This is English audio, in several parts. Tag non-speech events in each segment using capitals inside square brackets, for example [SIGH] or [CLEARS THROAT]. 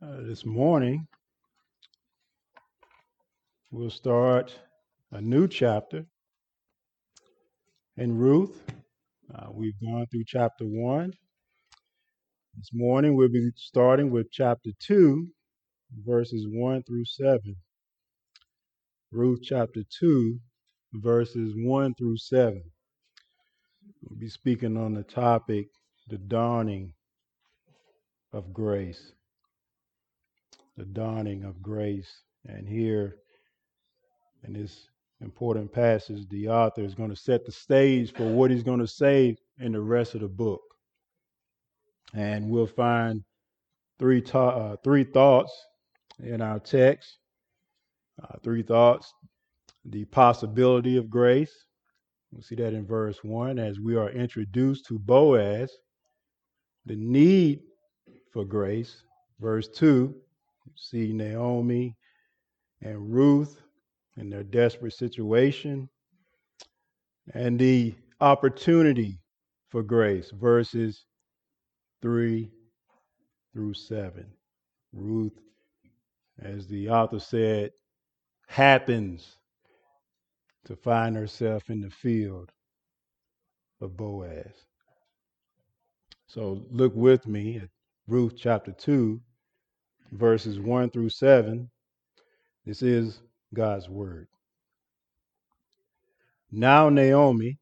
Uh, this morning, we'll start a new chapter in Ruth. Uh, we've gone through chapter one. This morning, we'll be starting with chapter two, verses one through seven. Ruth chapter two, verses one through seven. We'll be speaking on the topic, the dawning of grace. The dawning of grace. And here in this important passage, the author is going to set the stage for what he's going to say in the rest of the book. And we'll find three, ta- uh, three thoughts in our text. Uh, three thoughts the possibility of grace. We'll see that in verse 1 as we are introduced to Boaz, the need for grace. Verse 2, see Naomi and Ruth in their desperate situation, and the opportunity for grace. Verses 3 through 7. Ruth, as the author said, happens to find herself in the field of Boaz. So look with me at Ruth chapter 2, verses 1 through 7. This is God's word. Now Naomi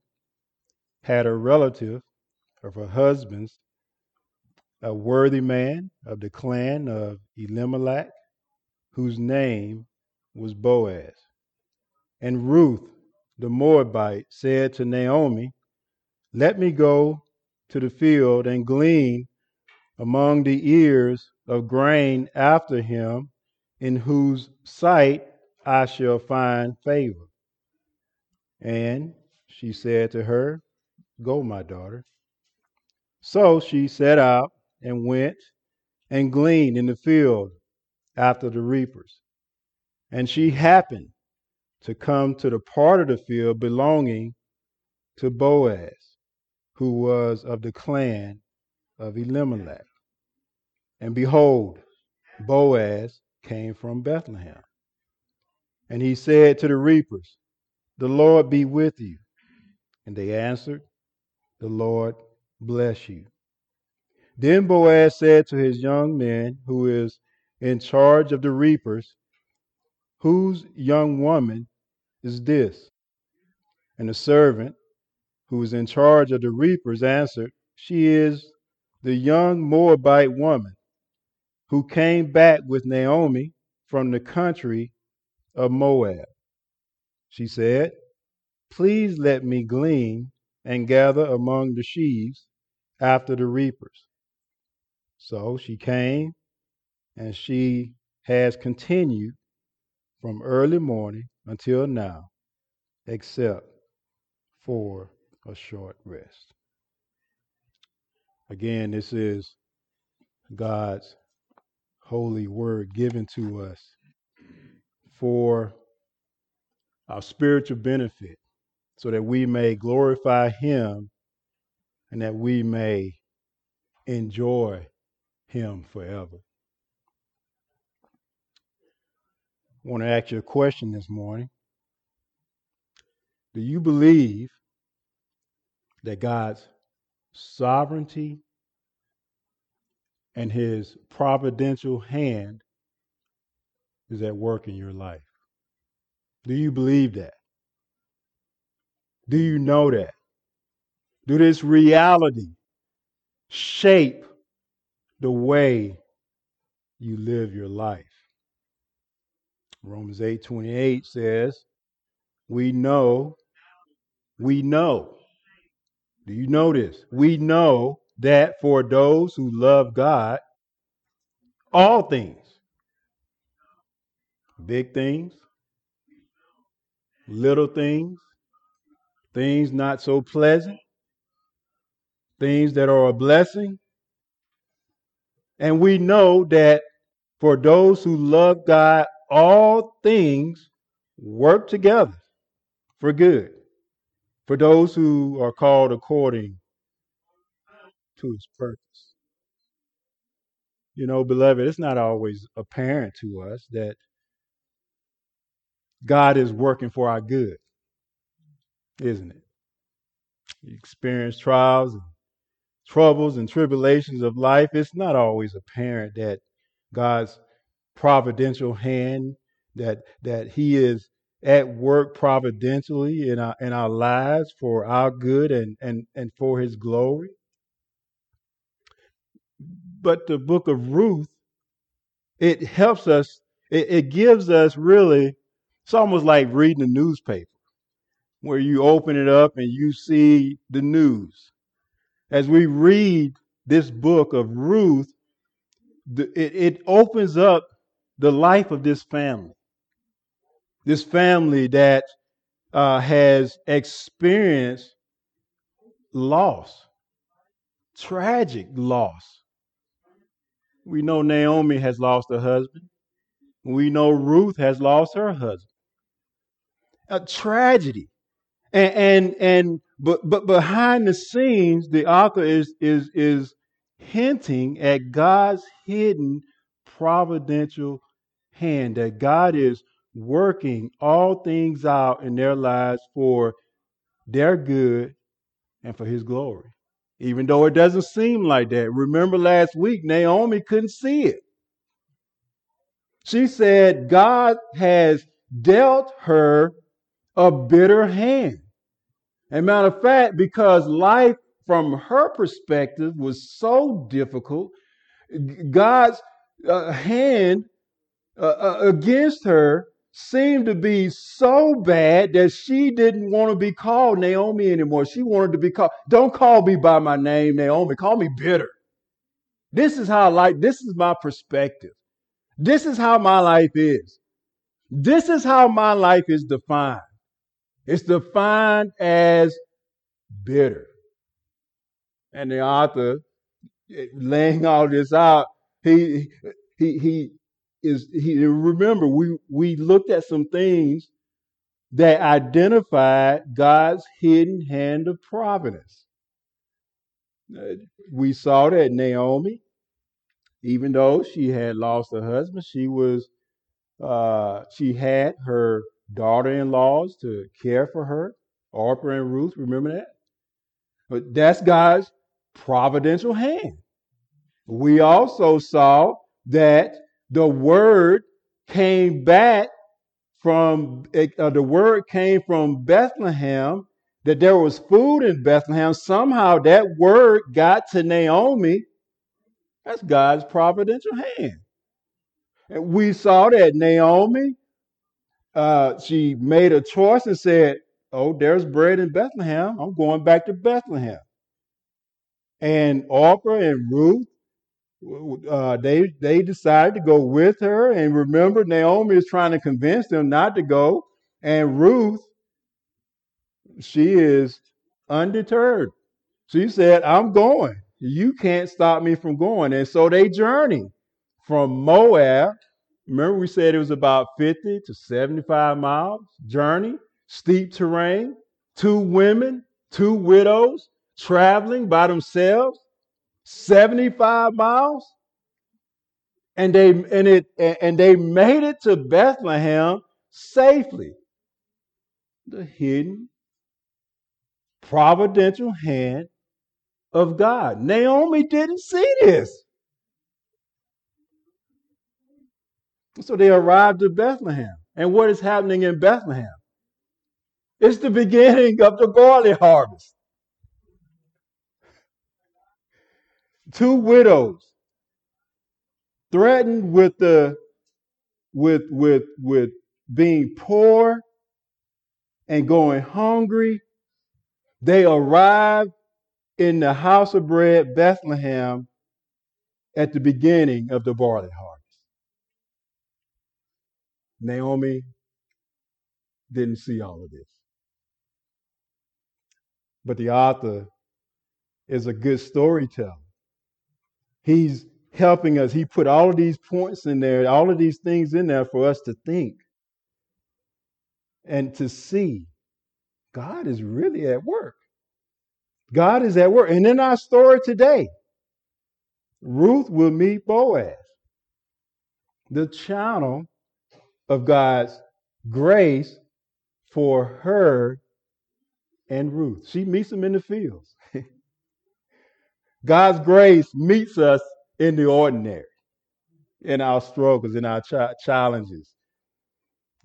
had a relative of her husband's, a worthy man of the clan of Elimelech, whose name was Boaz. And Ruth, the Moabite, said to Naomi, Let me go to the field and glean among the ears of grain after him, in whose sight I shall find favor. And she said to her, Go, my daughter. So she set out and went and gleaned in the field after the reapers. And she happened to come to the part of the field belonging to Boaz, who was of the clan of Elimelech. And behold, Boaz came from Bethlehem. And he said to the reapers, The Lord be with you. And they answered, The Lord bless you. Then Boaz said to his young men, who is in charge of the reapers, Whose young woman is this? And the servant, who was in charge of the reapers, answered, She is the young Moabite woman who came back with Naomi from the country of Moab. She said, Please let me glean and gather among the sheaves after the reapers. So she came, and she has continued from early morning until now, except for a short rest. Again, this is God's holy word given to us for our spiritual benefit, so that we may glorify Him and that we may enjoy Him forever. I want to ask you a question this morning. Do you believe that God's sovereignty and his providential hand is at work in your life? Do you believe that? Do you know that? Do this reality shape the way you live your life? Romans 8 28 says, We know, we know. Do you know this? We know that for those who love God, all things, big things, little things, things not so pleasant, things that are a blessing. And we know that for those who love God, all things work together for good. For those who are called according to his purpose. You know, beloved, it's not always apparent to us that God is working for our good, isn't it? You experience trials and troubles and tribulations of life. It's not always apparent that God's providential hand, that that He is at work providentially in our in our lives for our good and and and for His glory. But the book of Ruth, it helps us. It, it gives us really. It's almost like reading a newspaper, where you open it up and you see the news. As we read this book of Ruth, the, it, it opens up the life of this family. This family that uh, has experienced loss, tragic loss. We know Naomi has lost her husband. We know Ruth has lost her husband. A tragedy. And and, and but but behind the scenes, the author is is is hinting at God's hidden providential hand that God is working all things out in their lives for their good and for his glory. Even though it doesn't seem like that. Remember last week, Naomi couldn't see it. She said, God has dealt her a bitter hand. And matter of fact, because life from her perspective was so difficult, God's uh, hand uh, uh, against her seemed to be so bad that she didn't want to be called Naomi anymore. She wanted to be called, don't call me by my name, Naomi, call me bitter. This is how life, this is my perspective. This is how my life is. This is how my life is defined. It's defined as bitter. And the author, eh, laying all this out, he he he is he remember we we looked at some things that identified God's hidden hand of providence. Uh, we saw that Naomi, even though she had lost her husband, she was uh, she had her daughter-in-laws to care for her, Orpah and Ruth. Remember that? But that's God's providential hand. We also saw that the word came back from uh, the word came from Bethlehem that there was food in Bethlehem. Somehow that word got to Naomi. That's God's providential hand. And we saw that Naomi, uh, she made a choice and said, Oh, there's bread in Bethlehem. I'm going back to Bethlehem. And Orpah and Ruth uh, they they decided to go with her. And remember, Naomi is trying to convince them not to go. And Ruth, she is undeterred. She said, I'm going. You can't stop me from going. And so they journey from Moab. Remember, we said it was about 50 to 75 miles journey, steep terrain, two women, two widows traveling by themselves 75 miles and they and it and they made it to Bethlehem safely. The hidden providential hand of God. Naomi didn't see this. So they arrived at Bethlehem. And what is happening in Bethlehem? It's the beginning of the barley harvest. Two widows threatened with the with with with being poor and going hungry. They arrived in the house of bread bethlehem at the beginning of the barley harvest. Naomi didn't see all of this. But the author is a good storyteller He's helping us. He put all of these points in there, all of these things in there for us to think and to see God is really at work. God is at work. And in our story today, Ruth will meet Boaz, the channel of God's grace for her and Ruth. She meets him in the fields. God's grace meets us in the ordinary, in our struggles, in our ch- challenges.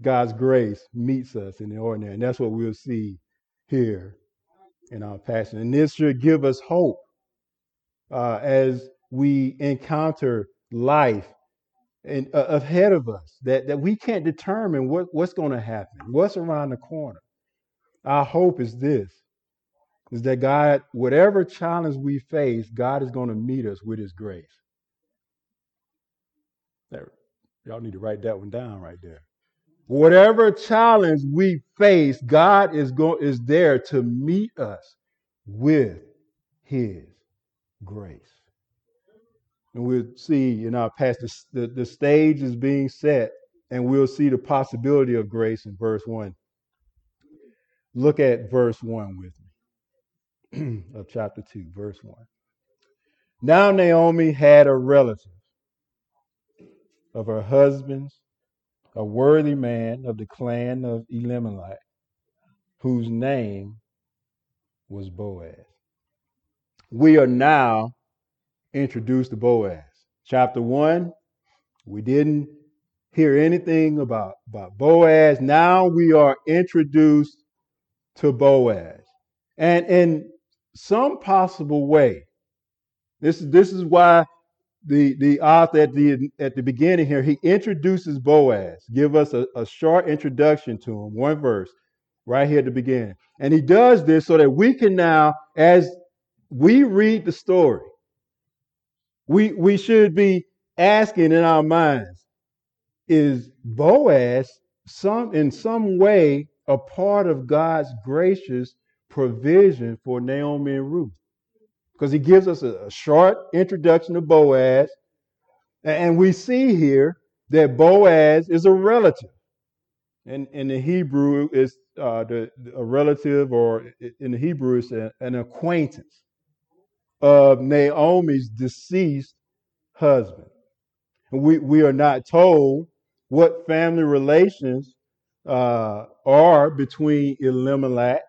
God's grace meets us in the ordinary. And that's what we'll see here in our passion. And this should give us hope uh, as we encounter life uh, ahead of us that, that we can't determine what, what's going to happen, what's around the corner. Our hope is this is that God, whatever challenge we face, God is going to meet us with his grace. There, y'all need to write that one down right there. Whatever challenge we face, God is going is there to meet us with his grace. And we'll see in our past the, the, the stage is being set, and we'll see the possibility of grace in verse 1. Look at verse 1 with me [CLEARS THROAT] of chapter 2, verse 1. Now Naomi had a relative of her husband's, a worthy man of the clan of Elimelech, whose name was Boaz. We are now introduced to Boaz. Chapter 1, we didn't hear anything about, about Boaz. Now we are introduced to Boaz. And in some possible way, this, this is why the, the author at the, at the beginning here, he introduces Boaz, give us a, a short introduction to him, one verse right here at the beginning. And he does this so that we can now, as we read the story, we, we should be asking in our minds, is Boaz some in some way a part of God's gracious provision for Naomi and Ruth? Because he gives us a, a short introduction to Boaz, and we see here that Boaz is a relative. And in the Hebrew, is uh, the, a relative, or in the Hebrew, it's an acquaintance of Naomi's deceased husband. And we, we are not told what family relations uh, are between Elimelech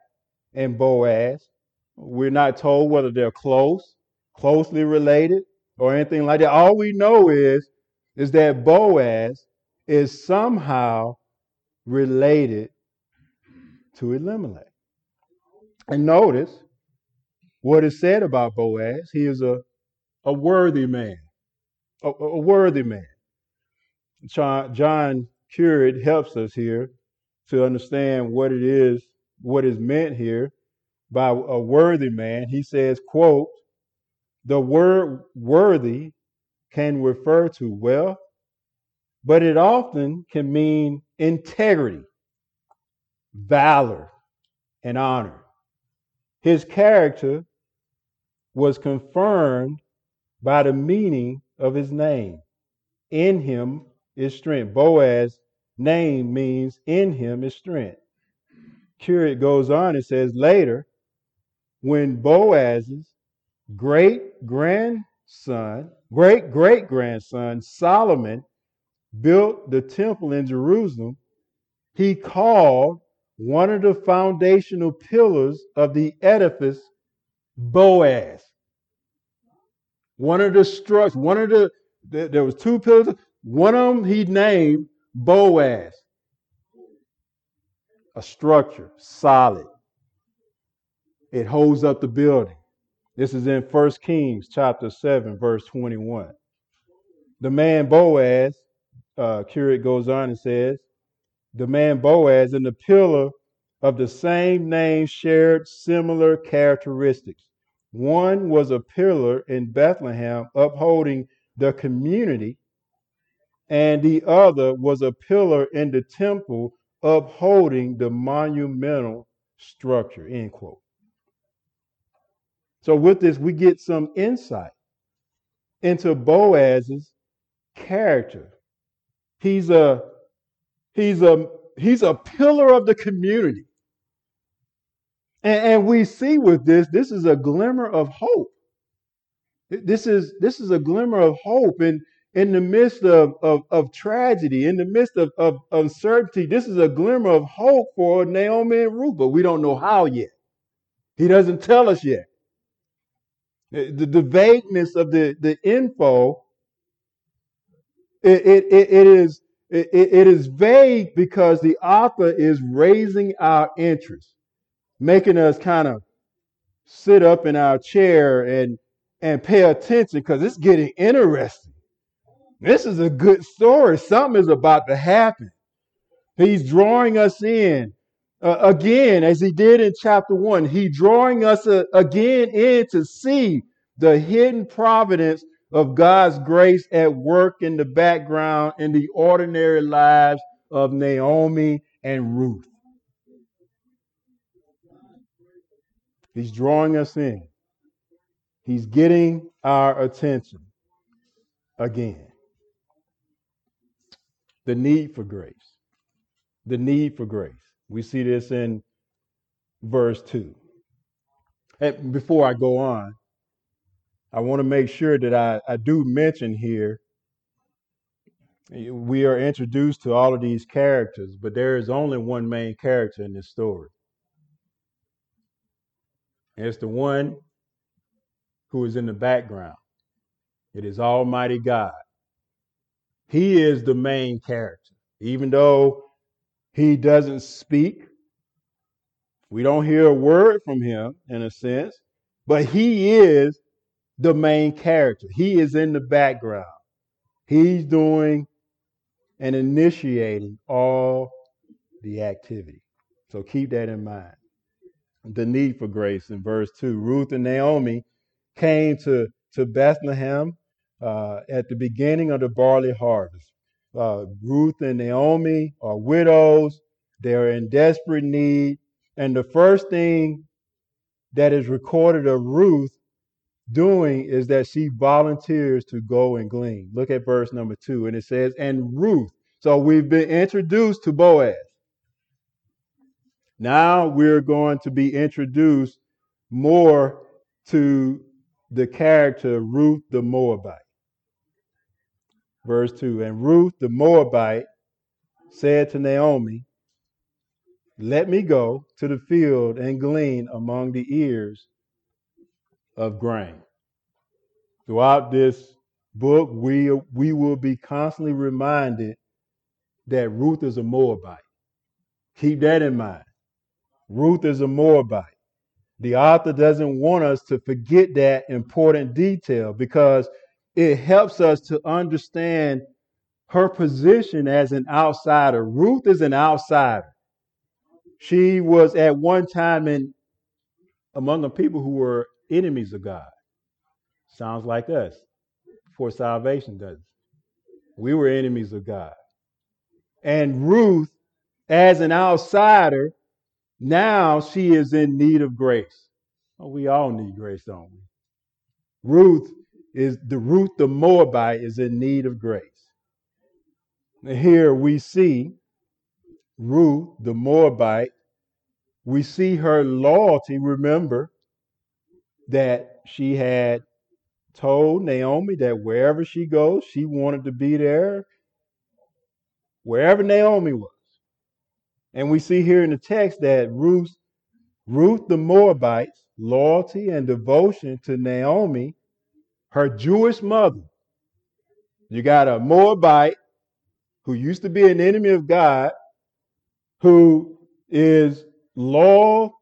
and Boaz. We're not told whether they're close, closely related, or anything like that. All we know is, is that Boaz is somehow related to Elimelech. And notice what is said about Boaz. He is a, a worthy man, a, a worthy man. John, John Currid helps us here to understand what it is, what is meant here by a worthy man. He says, quote, the word worthy can refer to wealth, but it often can mean integrity, valor, and honor. His character was confirmed by the meaning of his name. In him is strength. Boaz name means in him is strength. Currid goes on and says later, when Boaz's great grandson, great great grandson Solomon built the temple in Jerusalem, he called one of the foundational pillars of the edifice Boaz. One of the structures, one of the, there was two pillars. One of them he named Boaz. A structure, solid. It holds up the building. This is in 1 Kings chapter 7, verse 21. The man Boaz, uh, Currid goes on and says, the man Boaz and the pillar of the same name shared similar characteristics. One was a pillar in Bethlehem upholding the community, and the other was a pillar in the temple upholding the monumental structure. End quote. So, with this, we get some insight into Boaz's character. He's a he's a he's a pillar of the community. And, and we see with this, this is a glimmer of hope. This is this is a glimmer of hope in in the midst of, of, of tragedy, in the midst of, of uncertainty. This is a glimmer of hope for Naomi and Ruth, but we don't know how yet. He doesn't tell us yet. The, the vagueness of the, the info, it, it, it, is it, it is vague because the author is raising our interest, making us kind of sit up in our chair and and pay attention because it's getting interesting. This is a good story. Something is about to happen. He's drawing us in uh, again, as he did in chapter one. He drawing us uh, again in to see the hidden providence of God's grace at work in the background in the ordinary lives of Naomi and Ruth. He's drawing us in. He's getting our attention again. The need for grace. The need for grace. We see this in verse 2. And before I go on, I want to make sure that I, I do mention here we are introduced to all of these characters, but there is only one main character in this story. And it's the one who is in the background. It is Almighty God. He is the main character. Even though he doesn't speak, we don't hear a word from him in a sense, but he is the main character. He is in the background. He's doing and initiating all the activity. So keep that in mind. The need for grace in verse 2. Ruth and Naomi came to, to Bethlehem uh, at the beginning of the barley harvest. Uh, Ruth and Naomi are widows. They're in desperate need. And the first thing that is recorded of Ruth doing is that she volunteers to go and glean. Look at verse number two, and it says, And Ruth. So we've been introduced to Boaz. Now we're going to be introduced more to the character Ruth the Moabite. Verse 2 And Ruth the Moabite said to Naomi, Let me go to the field and glean among the ears of grain. Throughout this book, we, we will be constantly reminded that Ruth is a Moabite. Keep that in mind. Ruth is a Moabite. The author doesn't want us to forget that important detail because it helps us to understand her position as an outsider. Ruth is an outsider. She was at one time in among the people who were enemies of God. Sounds like us for salvation, does? We were enemies of God. And Ruth, as an outsider, now she is in need of grace. We all need grace, don't we? Ruth is the Ruth the Moabite is in need of grace. Here we see Ruth the Moabite. We see her loyalty. Remember, that she had told Naomi that wherever she goes, she wanted to be there, wherever Naomi was. And we see here in the text that Ruth, Ruth the Moabite's loyalty and devotion to Naomi, her Jewish mother. You got a Moabite who used to be an enemy of God, who is loyal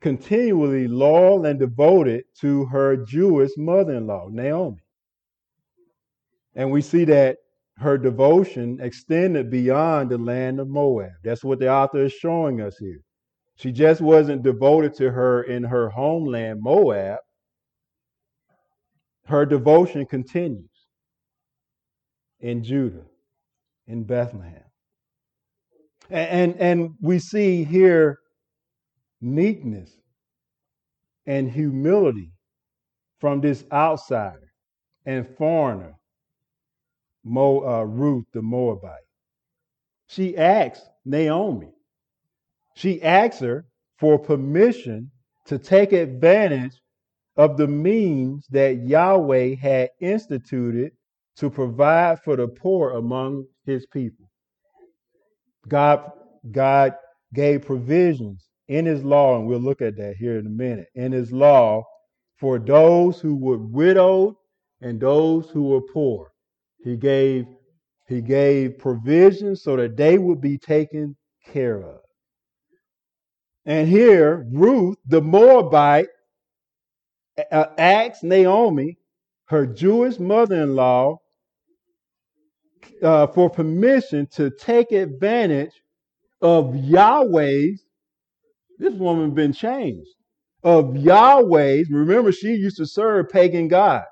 continually loyal and devoted to her Jewish mother in law, Naomi. And we see that her devotion extended beyond the land of Moab. That's what the author is showing us here. She just wasn't devoted to her in her homeland, Moab. Her devotion continues in Judah, in Bethlehem. And, and, we see here meekness, and humility from this outsider and foreigner, Mo, uh, Ruth the Moabite. She asks Naomi, she asks her for permission to take advantage of the means that Yahweh had instituted to provide for the poor among his people. God, God gave provisions in his law, and we'll look at that here in a minute, in his law for those who were widowed and those who were poor. He gave he gave provisions so that they would be taken care of. And here, Ruth, the Moabite, uh, asks Naomi, her Jewish mother in law, uh, for permission to take advantage of Yahweh's. This woman been changed. Of Yahweh's. Remember, she used to serve pagan gods.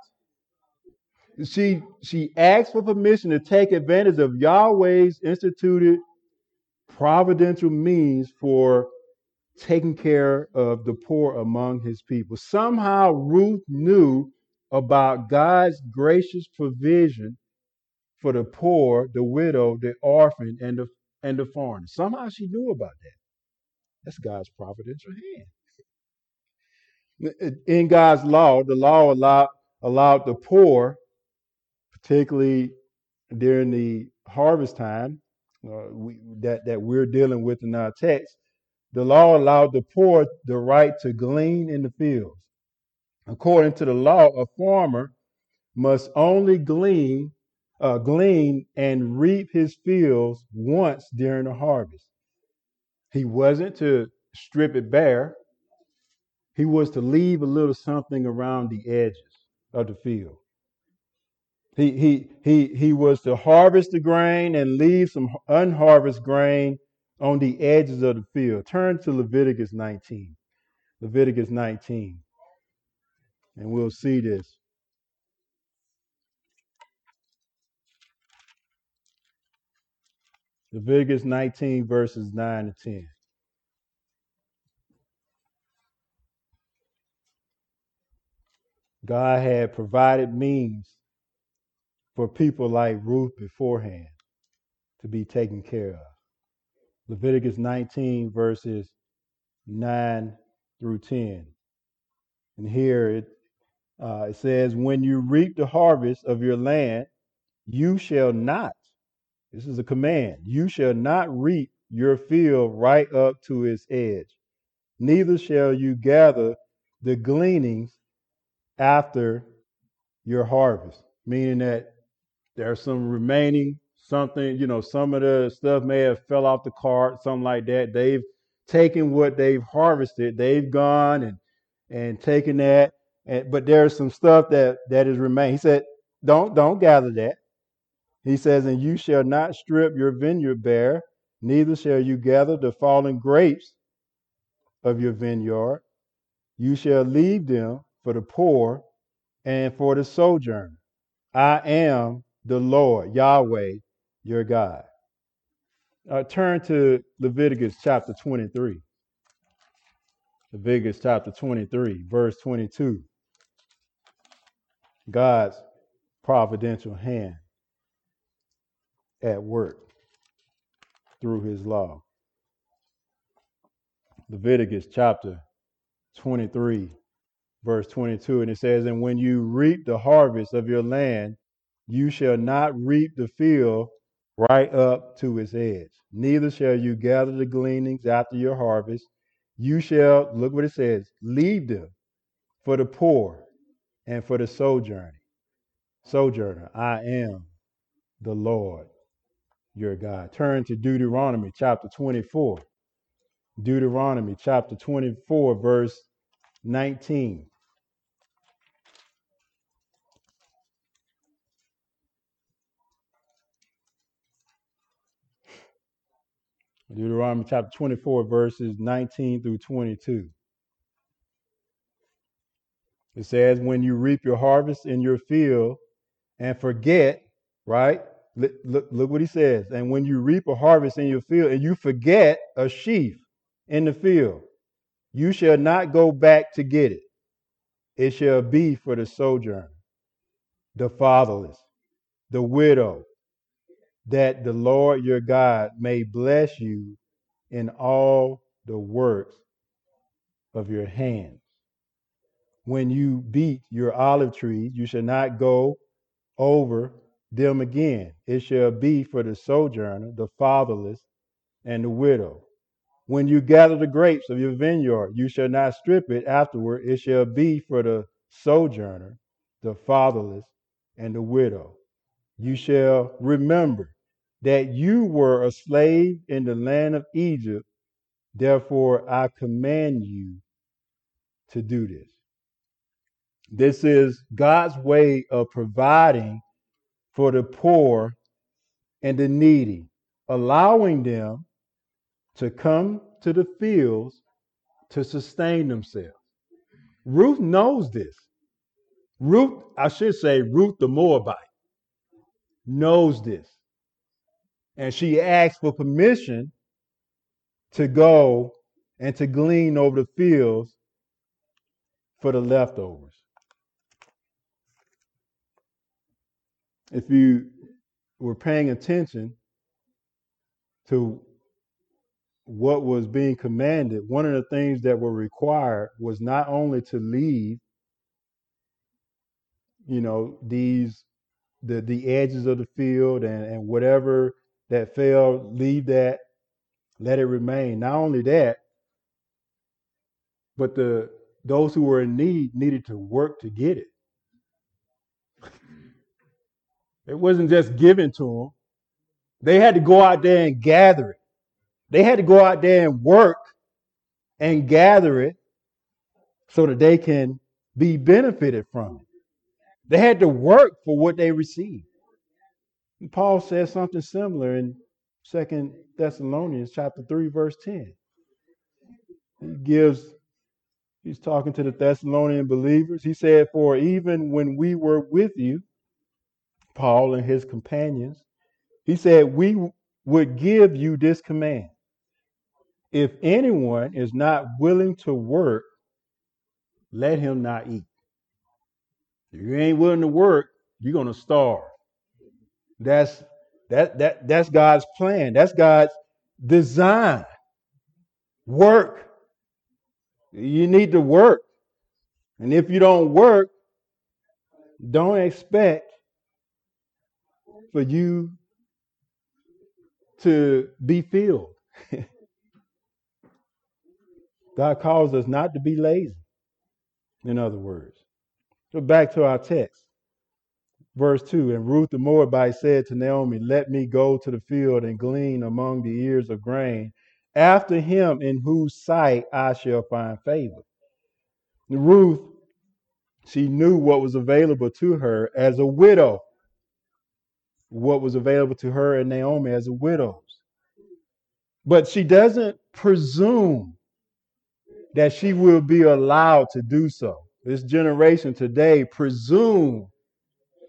She she asked for permission to take advantage of Yahweh's instituted providential means for taking care of the poor among his people. Somehow Ruth knew about God's gracious provision for the poor, the widow, the orphan, and the and the foreigner. Somehow she knew about that. That's God's providential hand. In God's law, the law allowed allowed the poor, particularly during the harvest time uh, we, that that we're dealing with in our text, the law allowed the poor the right to glean in the fields. According to the law, a farmer must only glean, uh, glean and reap his fields once during the harvest. He wasn't to strip it bare. He was to leave a little something around the edges of the field. He, he, he, he was to harvest the grain and leave some unharvested grain on the edges of the field. Turn to Leviticus 19. Leviticus 19. And we'll see this. Leviticus 19, verses 9 to 10. God had provided means for people like Ruth beforehand to be taken care of. Leviticus 19, verses 9 through 10. And here it, uh, it says, When you reap the harvest of your land, you shall not, this is a command, you shall not reap your field right up to its edge, neither shall you gather the gleanings after your harvest, meaning that there are some remaining something, you know, some of the stuff may have fell off the cart, something like that. They've taken what they've harvested, they've gone and and taken that, and, but there's some stuff that that is remain. He said, "Don't don't gather that." He says, "And you shall not strip your vineyard bare, neither shall you gather the fallen grapes of your vineyard. You shall leave them for the poor and for the sojourner. I am the Lord Yahweh your God. Uh, turn to Leviticus chapter 23. Leviticus chapter 23, verse 22. God's providential hand at work through his law. Leviticus chapter 23, verse 22. And it says, And when you reap the harvest of your land, you shall not reap the field right up to its edge. Neither shall you gather the gleanings after your harvest. You shall, look what it says, leave them for the poor and for the sojourner. Sojourner, I am the Lord your God. Turn to Deuteronomy chapter 24. Deuteronomy chapter 24, verse 19. Deuteronomy chapter 24, verses 19 through 22. It says, When you reap your harvest in your field and forget, right? Look, look, look what he says. And when you reap a harvest in your field and you forget a sheaf in the field, you shall not go back to get it. It shall be for the sojourner, the fatherless, the widow, that the Lord your God may bless you in all the works of your hands. when you beat your olive trees, you shall not go over them again. It shall be for the sojourner, the fatherless, and the widow. When you gather the grapes of your vineyard, you shall not strip it afterward. It shall be for the sojourner, the fatherless, and the widow. You shall remember that you were a slave in the land of Egypt. Therefore, I command you to do this. This is God's way of providing for the poor and the needy, allowing them to come to the fields to sustain themselves. Ruth knows this. Ruth, I should say, Ruth the Moabite, knows this. And she asked for permission to go and to glean over the fields for the leftovers. If you were paying attention to what was being commanded, one of the things that were required was not only to leave, you know, these the the edges of the field and, and whatever that fell, leave that, let it remain. Not only that, but the those who were in need needed to work to get it. It wasn't just given to them. They had to go out there and gather it. They had to go out there and work and gather it so that they can be benefited from it. They had to work for what they received. Paul says something similar in Second Thessalonians chapter 3, verse 10. He gives, he's talking to the Thessalonian believers. He said, For even when we were with you, Paul and his companions, he said, We would give you this command if anyone is not willing to work, let him not eat. If you ain't willing to work, you're gonna starve. That's that that that's God's plan. That's God's design. Work. You need to work. And if you don't work, don't expect for you to be filled. [LAUGHS] God calls us not to be lazy, in other words. So back to our text. Verse 2 And Ruth the Moabite said to Naomi, Let me go to the field and glean among the ears of grain after him in whose sight I shall find favor. And Ruth, she knew what was available to her as a widow, what was available to her and Naomi as a widows. But she doesn't presume that she will be allowed to do so. This generation today presume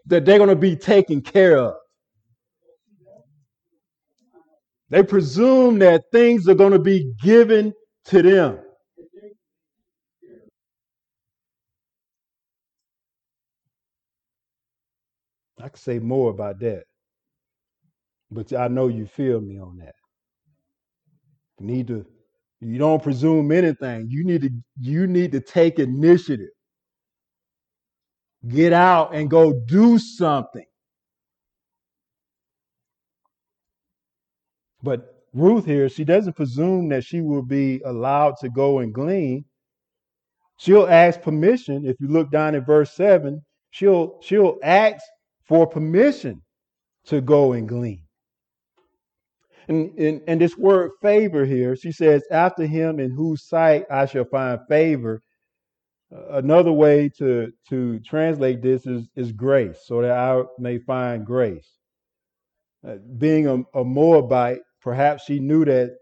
that they're going to be taken care of. They presume that things are going to be given to them. I could say more about that, but I know you feel me on that. You need to you don't presume anything. You need to you need to take initiative. Get out and go do something. But Ruth here, she doesn't presume that she will be allowed to go and glean. She'll ask permission. If you look down at verse 7, she'll she'll ask for permission to go and glean. And, and, and this word favor here, she says, after him in whose sight I shall find favor. Another way to, to translate this is, is grace, so that I may find grace. Uh, being a, a Moabite, perhaps she knew that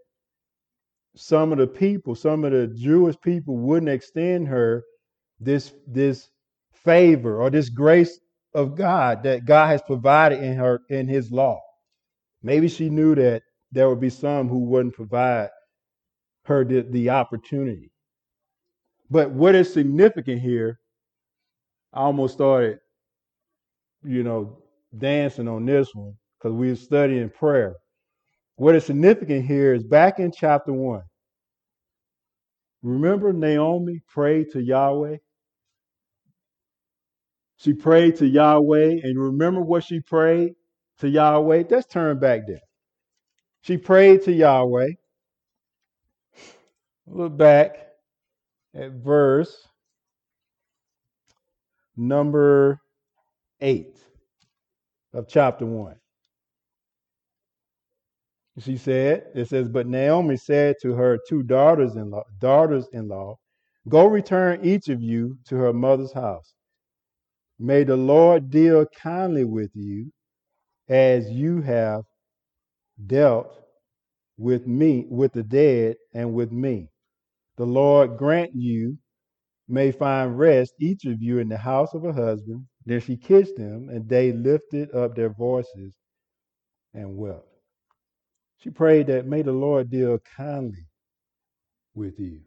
some of the people, some of the Jewish people wouldn't extend her this, this favor or this grace of God that God has provided in her in his law. Maybe she knew that there would be some who wouldn't provide her the, the opportunity. But what is significant here, I almost started, you know, dancing on this one because we were studying prayer. What is significant here is back in chapter one. Remember Naomi prayed to Yahweh She prayed to Yahweh, and remember what she prayed to Yahweh? Let's turn back there. She prayed to Yahweh. Look back at verse number 8 of chapter 1. She said, it says, But Naomi said to her two daughters in law, daughters in law, Go return each of you to her mother's house. May the Lord deal kindly with you as you have dealt with me, with the dead, and with me. The Lord grant you may find rest, each of you, in the house of a husband. Then she kissed him, and they lifted up their voices and wept. She prayed that may the Lord deal kindly with you.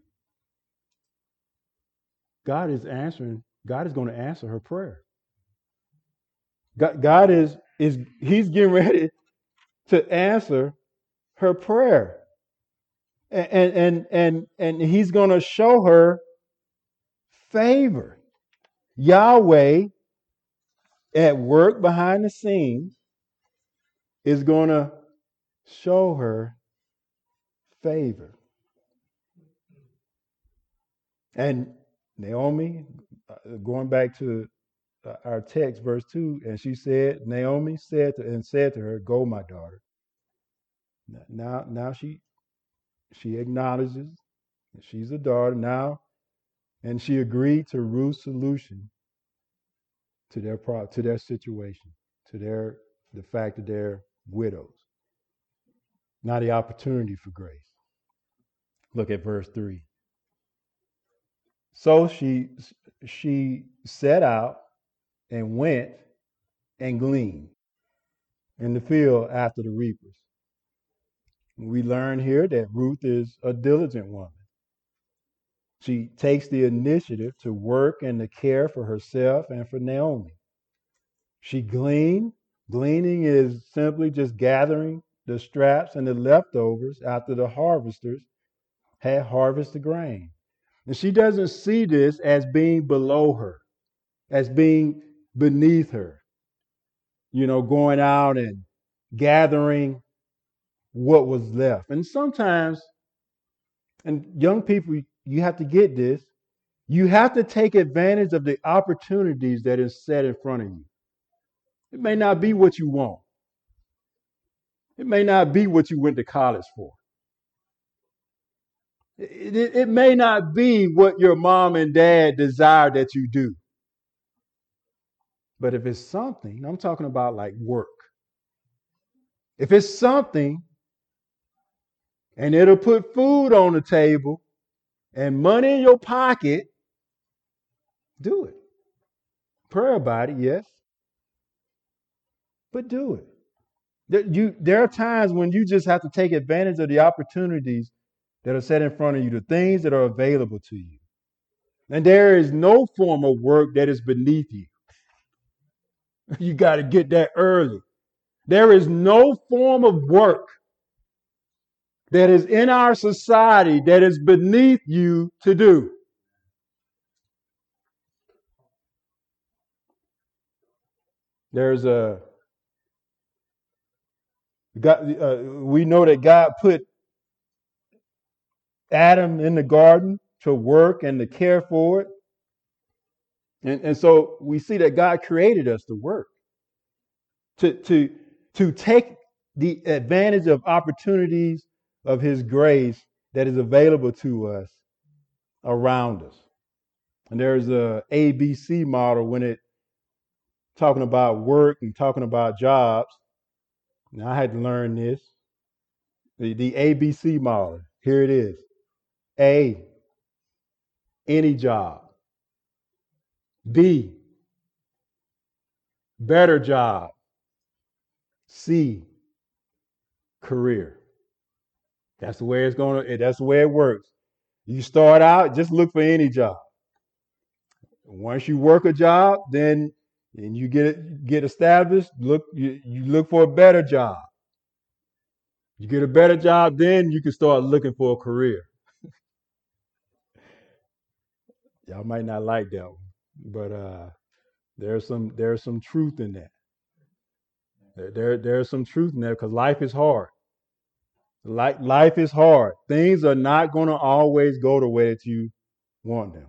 God is answering, God is going to answer her prayer. God, God is, is, He's getting ready to answer her prayer. And, and, and, and He's going to show her favor. Yahweh at work behind the scenes is going to show her favor. And Naomi, uh, going back to uh, our text, verse 2, and she said, Naomi said to, and said to her, Go, my daughter. Now, now she she acknowledges that she's a daughter now, and she agreed to Ruth's solution to their pro- to their situation, to their the fact that they're widows. Now the opportunity for grace. Look at verse 3. So she she set out and went and gleaned in the field after the reapers. We learn here that Ruth is a diligent woman. She takes the initiative to work and to care for herself and for Naomi. She gleaned. Gleaning is simply just gathering the straps and the leftovers after the harvesters had harvested grain. And she doesn't see this as being below her, as being beneath her. You know, going out and gathering what was left. And sometimes, and young people, you have to get this. You have to take advantage of the opportunities that is set in front of you. It may not be what you want. It may not be what you went to college for. It, it, it, may not be what your mom and dad desire that you do. But if it's something, I'm talking about like work. If it's something and it'll put food on the table and money in your pocket, do it. Pray about it, yes. But do it. There, you, there are times when you just have to take advantage of the opportunities that are set in front of you, the things that are available to you. And there is no form of work that is beneath you. [LAUGHS] You got to get that early. There is no form of work that is in our society that is beneath you to do. There's a God, uh, we know that God put Adam in the garden to work and to care for it. And, and so we see that God created us to work, to, to, to take the advantage of opportunities of His grace that is available to us around us. And there's a ABC model when it talking about work and talking about jobs. Now I had to learn this. The, the ABC model. Here it is. A, any job. B, better job. C, career. That's the way it's going to, that's the way it works. You start out, just look for any job. Once you work a job, then and you get get established, look you, you look for a better job. You get a better job, then you can start looking for a career. [LAUGHS] Y'all might not like that one, but uh, There's some there's some truth in that. There, there there's some truth in that because life is hard. Life, life is hard. Things are not going to always go the way that you want them.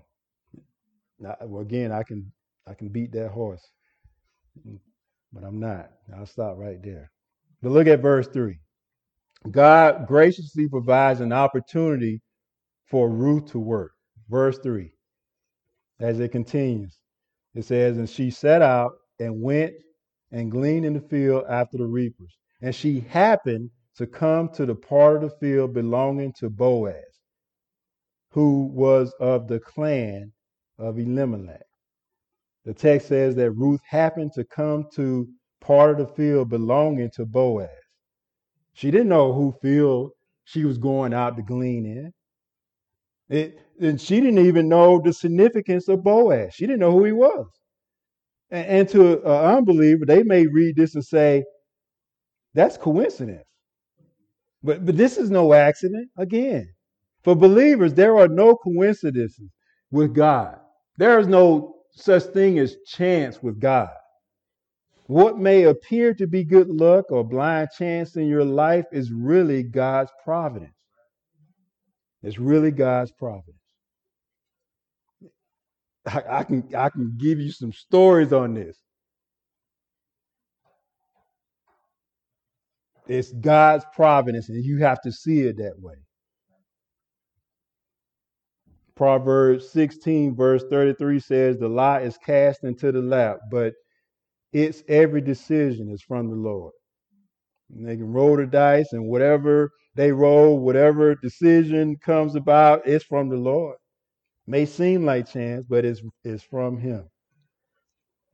Now, again, I can I can beat that horse, but I'm not. I'll stop right there. But look at verse three. God graciously provides an opportunity for Ruth to work. Verse three, as it continues, it says, "And she set out and went and gleaned in the field after the reapers, and she happened." To come to the part of the field belonging to Boaz, who was of the clan of Elimelech. The text says that Ruth happened to come to part of the field belonging to Boaz. She didn't know who field she was going out to glean in. It, and she didn't even know the significance of Boaz. She didn't know who he was. And, and to an unbeliever, they may read this and say, that's coincidence. But, but this is no accident. Again, for believers, there are no coincidences with God. There is no such thing as chance with God. What may appear to be good luck or blind chance in your life is really God's providence. It's really God's providence. I, I, can I can give you some stories on this. It's God's providence, and you have to see it that way. Proverbs 16, verse 33 says, The lie is cast into the lap, but its every decision is from the Lord. And they can roll the dice, and whatever they roll, whatever decision comes about, it's from the Lord. May seem like chance, but it's, it's from Him.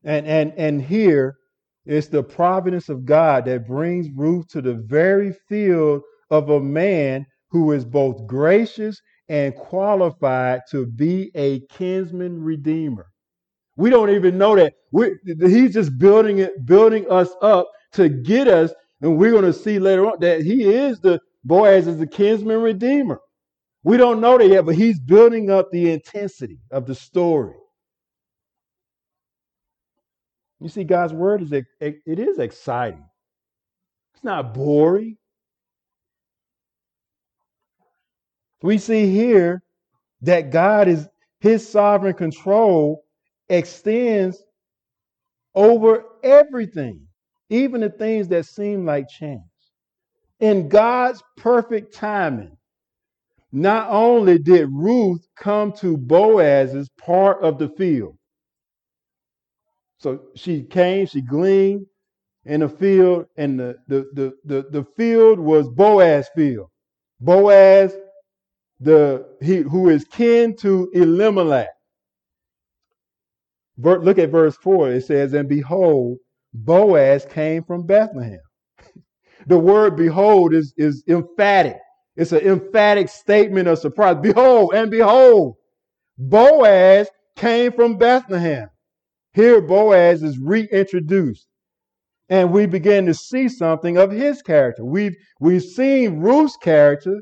And and and here it's the providence of God that brings Ruth to the very field of a man who is both gracious and qualified to be a kinsman redeemer. We don't even know that. we he's just building it, building us up to get us, and we're going to see later on that he is the Boaz is the kinsman redeemer. We don't know that yet, but he's building up the intensity of the story. You see, God's word is it is exciting. It's not boring. We see here that God is his sovereign control extends over everything, even the things that seem like chance. In God's perfect timing, not only did Ruth come to Boaz's part of the field, so she came, she gleaned in the field, and the, the, the, the, the field was Boaz field. Boaz, the he who is kin to Elimelech. Look at verse 4. It says, And behold, Boaz came from Bethlehem. [LAUGHS] the word behold is, is emphatic. It's an emphatic statement of surprise. Behold, and behold, Boaz came from Bethlehem. Here, Boaz is reintroduced, and we begin to see something of his character. We've, we've seen Ruth's character.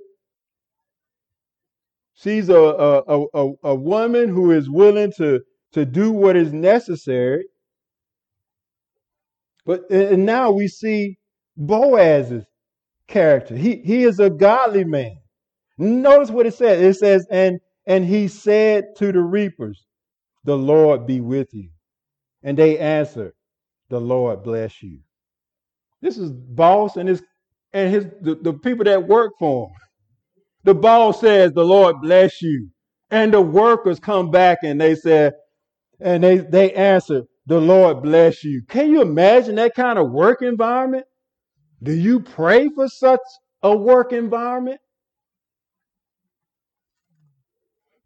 She's a, a, a, a woman who is willing to, to do what is necessary. But and now we see Boaz's character. He, he is a godly man. Notice what it says. It says, and, and he said to the reapers, The Lord be with you. And they answered, The Lord bless you. This is boss and his and his the, the people that work for him. The boss says, The Lord bless you. And the workers come back and they said, and they, they answer, The Lord bless you. Can you imagine that kind of work environment? Do you pray for such a work environment?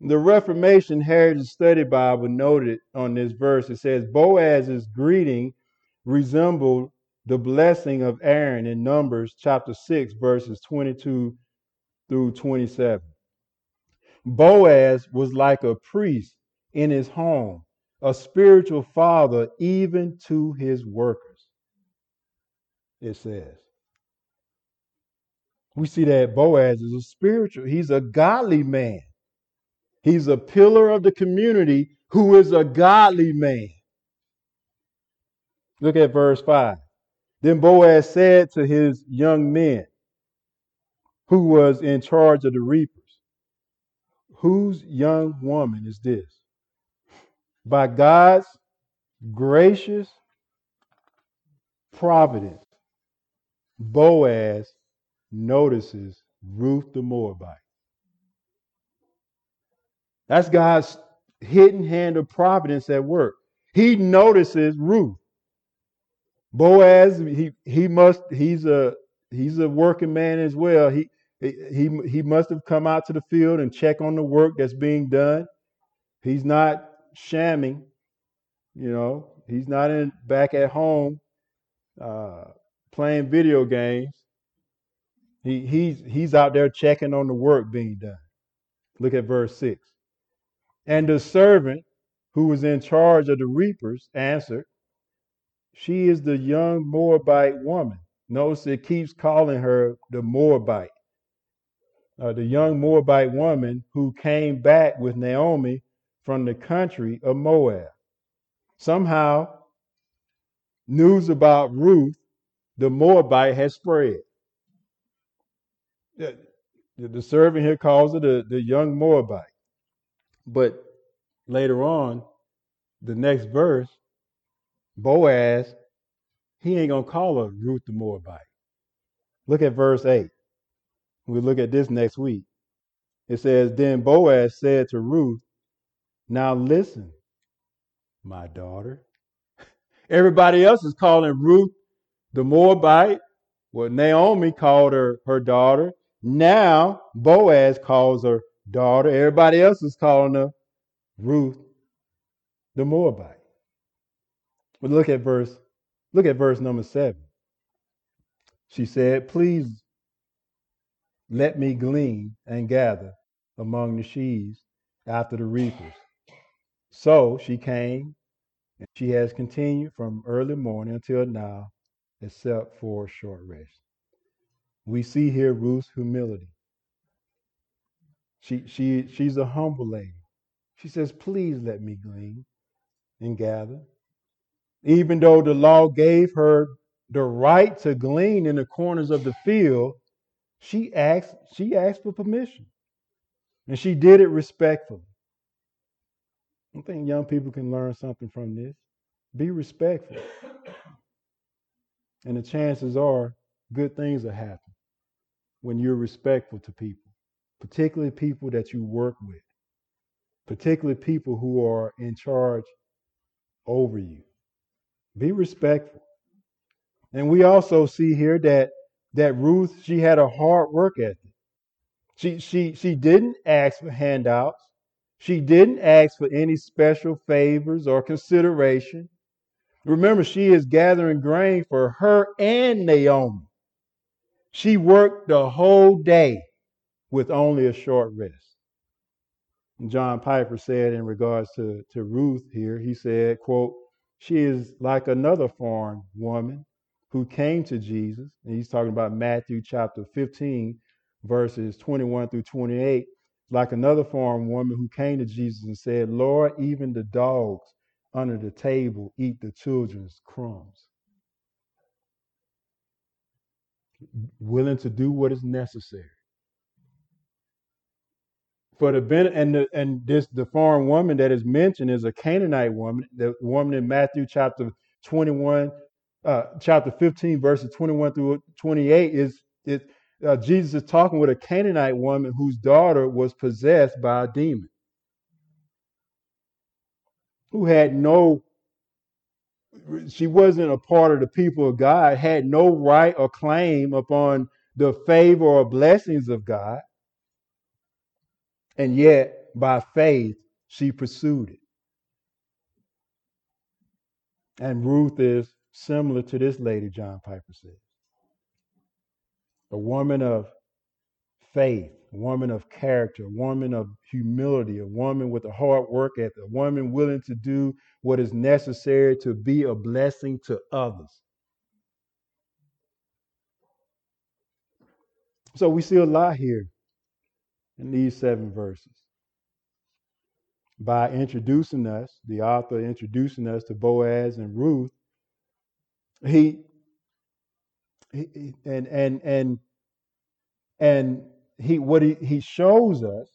The Reformation Heritage Study Bible noted on this verse, it says, Boaz's greeting resembled the blessing of Aaron in Numbers chapter 6, verses 22 through 27. Boaz was like a priest in his home, a spiritual father even to his workers, it says. We see that Boaz is a spiritual, he's a godly man. He's a pillar of the community who is a godly man. Look at verse 5. Then Boaz said to his young men, who was in charge of the reapers, Whose young woman is this? By God's gracious providence, Boaz notices Ruth the Moabite. That's God's hidden hand of providence at work. He notices Ruth. Boaz, he he must he's a he's a working man as well. He he he must have come out to the field and check on the work that's being done. He's not shamming, you know. He's not in back at home uh, playing video games. He he's he's out there checking on the work being done. Look at verse six. And the servant who was in charge of the reapers answered, She is the young Moabite woman. Notice it keeps calling her the Moabite. Uh, the young Moabite woman who came back with Naomi from the country of Moab. Somehow, news about Ruth, the Moabite, has spread. The, the servant here calls her the, the young Moabite. But later on, the next verse, Boaz, he ain't going to call her Ruth the Moabite. Look at verse 8. We look at this next week. It says, Then Boaz said to Ruth, Now listen, my daughter. [LAUGHS] Everybody else is calling Ruth the Moabite. Well, Naomi called her her daughter. Now Boaz calls her daughter. Everybody else is calling her Ruth the Moabite. But look at verse, look at verse number seven. She said, Please let me glean and gather among the sheaves after the reapers. So she came, and she has continued from early morning until now, except for a short rest. We see here Ruth's humility. She, she, she's a humble lady. She says, Please let me glean and gather. Even though the law gave her the right to glean in the corners of the field, she asked, she asked for permission. And she did it respectfully. I think young people can learn something from this. Be respectful. And the chances are good things will happen when you're respectful to people, particularly people that you work with, particularly people who are in charge over you. Be respectful. And we also see here that that Ruth, she had a hard work ethic. She she she didn't ask for handouts. She didn't ask for any special favors or consideration. Remember, she is gathering grain for her and Naomi. She worked the whole day with only a short rest. John Piper said in regards to, to Ruth here, he said, quote, she is like another foreign woman who came to Jesus, and he's talking about Matthew chapter 15, verses 21 through 28, like another foreign woman who came to Jesus and said, Lord, even the dogs under the table eat the children's crumbs. Willing to do what is necessary for the ben- and the, and this the foreign woman that is mentioned is a Canaanite woman, the woman in Matthew chapter 21, uh, chapter 15, verses 21 through 28 is is uh, Jesus is talking with a Canaanite woman whose daughter was possessed by a demon, who had no she wasn't a part of the people of God, had no right or claim upon the favor or blessings of God. And yet, by faith, she pursued it. And Ruth is similar to this lady, John Piper says. A woman of faith, a woman of character, a woman of humility, a woman with a hard work ethic, a woman willing to do what is necessary to be a blessing to others. So we see a lot here in these seven verses. By introducing us, the author introducing us to Boaz and Ruth, He, he and and and and he what he, he shows us.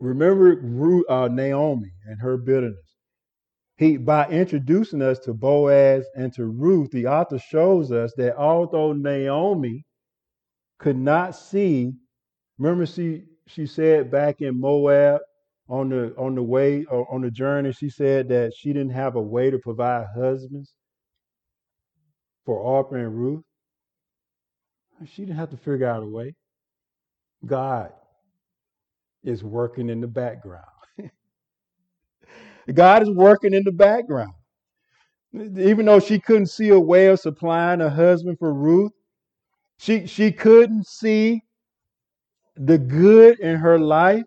Remember Ru- uh, Naomi and her bitterness. He by introducing us to Boaz and to Ruth, the author shows us that although Naomi could not see, remember she she said back in Moab on the on the way or on the journey, she said that she didn't have a way to provide husbands for Orpah and Ruth. She didn't have to figure out a way. God is working in the background. [LAUGHS] God is working in the background. Even though she couldn't see a way of supplying a husband for Ruth, she she couldn't see the good in her life.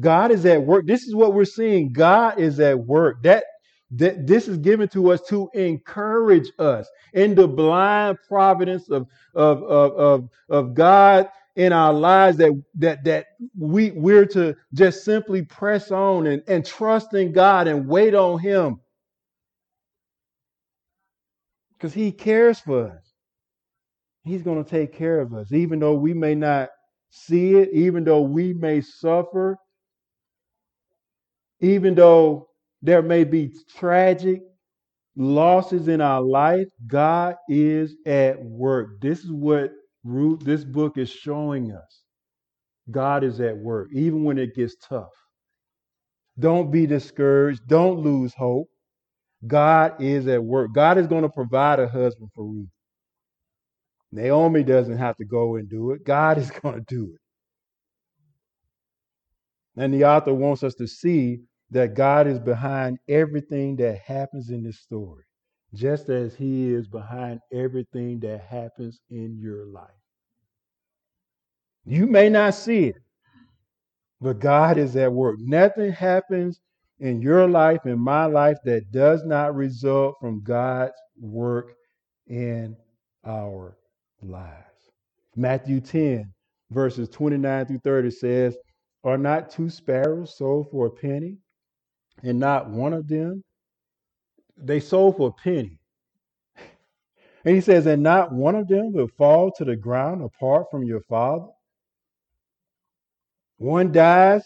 God is at work. This is what we're seeing. God is at work. That that this is given to us to encourage us in the blind providence of of of of, of God in our lives that that that we we're to just simply press on and, and trust in God and wait on him because he cares for us. He's going to take care of us even though we may not see it, even though we may suffer, even though there may be tragic losses in our life, God is at work. This is what Ruth, this book is showing us. God is at work, even when it gets tough. Don't be discouraged. Don't lose hope. God is at work. God is going to provide a husband for Ruth. Naomi doesn't have to go and do it. God is [LAUGHS] going to do it. And the author wants us to see that God is behind everything that happens in this story, just as He is behind everything that happens in your life. You may not see it, but God is at work. Nothing happens in your life, in my life, that does not result from God's work in our lives. Matthew 10, verses 29 through 30 says, Are not two sparrows sold for a penny? and not one of them they sold for a penny. [LAUGHS] And he says, and not one of them will fall to the ground apart from your father. One dies,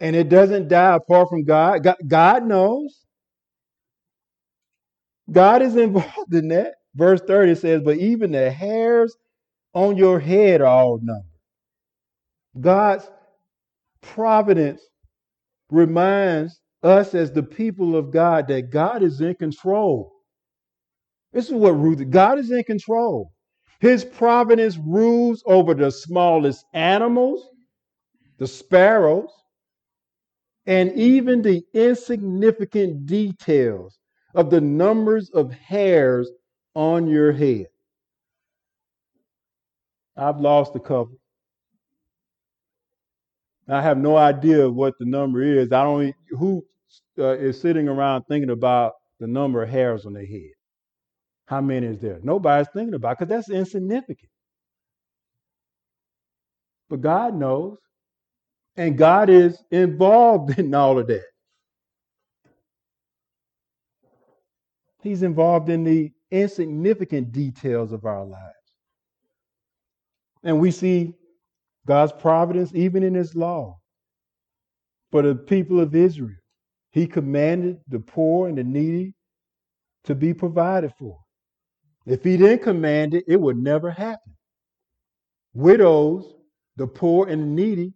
and it doesn't die apart from. God, God knows. God is [LAUGHS] involved in that. Verse 30 says, but even the hairs on your head are all numbered. God's providence reminds us as the people of God that God is in control. This is what Ruth, God is in control. His providence rules over the smallest animals, the sparrows, and even the insignificant details of the numbers of hairs on your head. I've lost a couple. I have no idea what the number is. I don't who uh, is sitting around thinking about the number of hairs on their head. How many is there? Nobody's thinking about because that's insignificant. But God knows, and God is involved [LAUGHS] in all of that. He's involved in the insignificant details of our lives. And we see God's providence even in his law for the people of Israel. He commanded the poor and the needy to be provided for. If he didn't command it, it would never happen. Widows, the poor and the needy,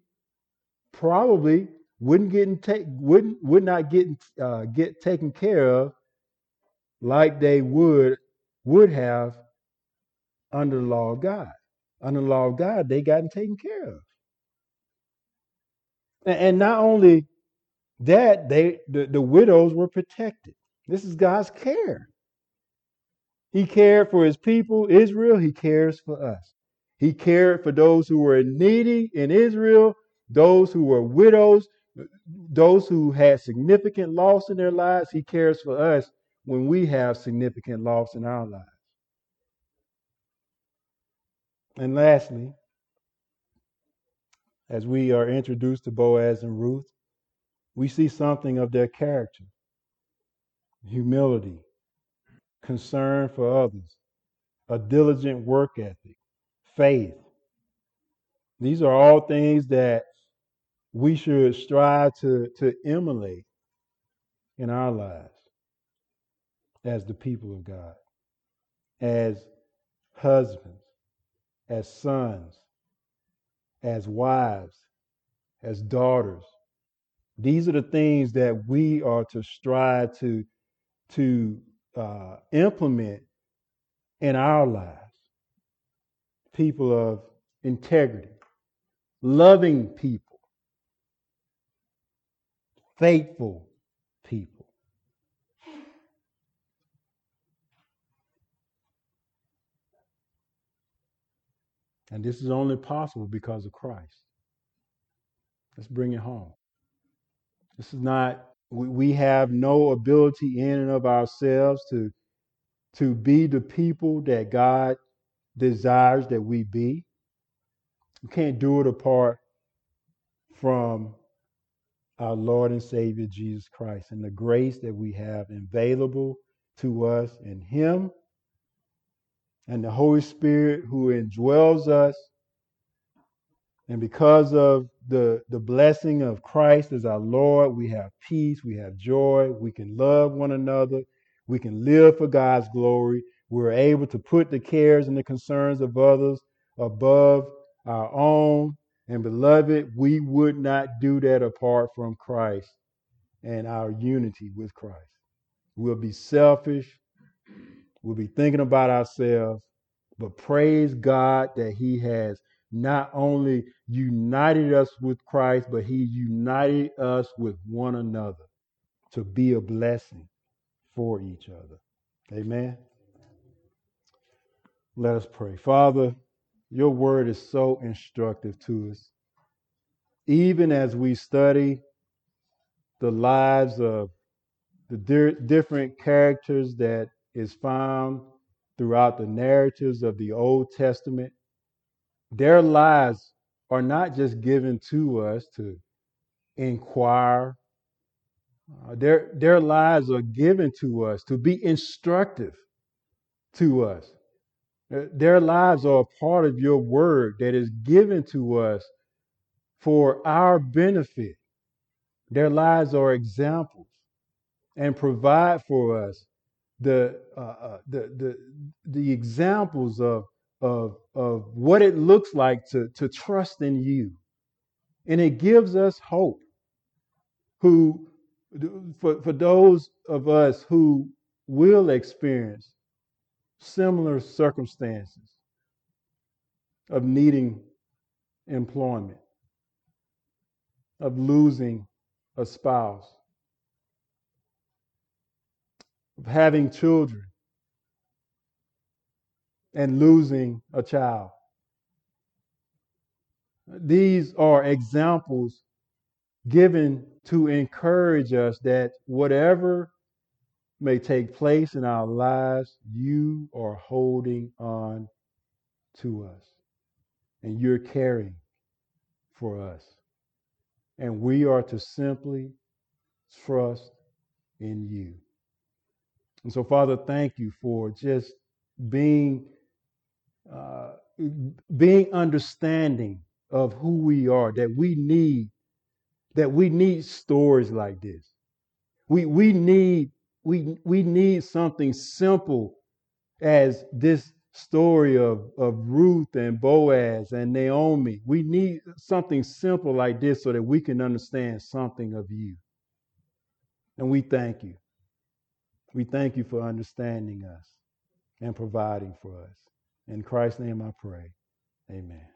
probably wouldn't get wouldn't would not get uh, get taken care of like they would would have under the law of God. Under the law of God, they gotten taken care of. And, and not only that, they the, the widows were protected. This is God's care. He cared for his people, Israel. He cares for us. He cared for those who were needy in Israel, those who were widows, those who had significant loss in their lives. He cares for us when we have significant loss in our lives. And lastly, as we are introduced to Boaz and Ruth, we see something of their character humility, concern for others, a diligent work ethic, faith. These are all things that we should strive to, to emulate in our lives as the people of God, as husbands, as sons, as wives, as daughters. These are the things that we are to strive to, to uh, implement in our lives. People of integrity, loving people, faithful people. And this is only possible because of Christ. Let's bring it home. This is not, we, we have no ability in and of ourselves to, to be the people that God desires that we be. We can't do it apart from our Lord and Savior Jesus Christ and the grace that we have available to us in Him and the Holy Spirit who indwells us. And because of the, the blessing of Christ as our Lord, we have peace, we have joy, we can love one another, we can live for God's glory. We're able to put the cares and the concerns of others above our own. And beloved, we would not do that apart from Christ and our unity with Christ. We'll be selfish, We'll be thinking about ourselves, but praise God that He has not only united us with Christ, but He united us with one another to be a blessing for each other. Amen. Let us pray. Father, your word is so instructive to us. Even as we study the lives of the di- different characters that is found throughout the narratives of the Old Testament. Their lives are not just given to us to inquire, uh, their, their lives are given to us to be instructive to us. Uh, Their lives are a part of your word that is given to us for our benefit. Their lives are examples and provide for us the uh, uh, the the the examples of of of what it looks like to to trust in you, and it gives us hope. Who for for those of us who will experience similar circumstances of needing employment, of losing a spouse, of having children and losing a child. These are examples given to encourage us that whatever may take place in our lives, you are holding on to us and you're caring for us. And we are to simply trust in you. And so, Father, thank you for just being uh, being understanding of who we are. That we need that we need stories like this. We we need we we need something simple as this story of, of Ruth and Boaz and Naomi. We need something simple like this so that we can understand something of you. And we thank you. We thank you for understanding us and providing for us. In Christ's name I pray. Amen.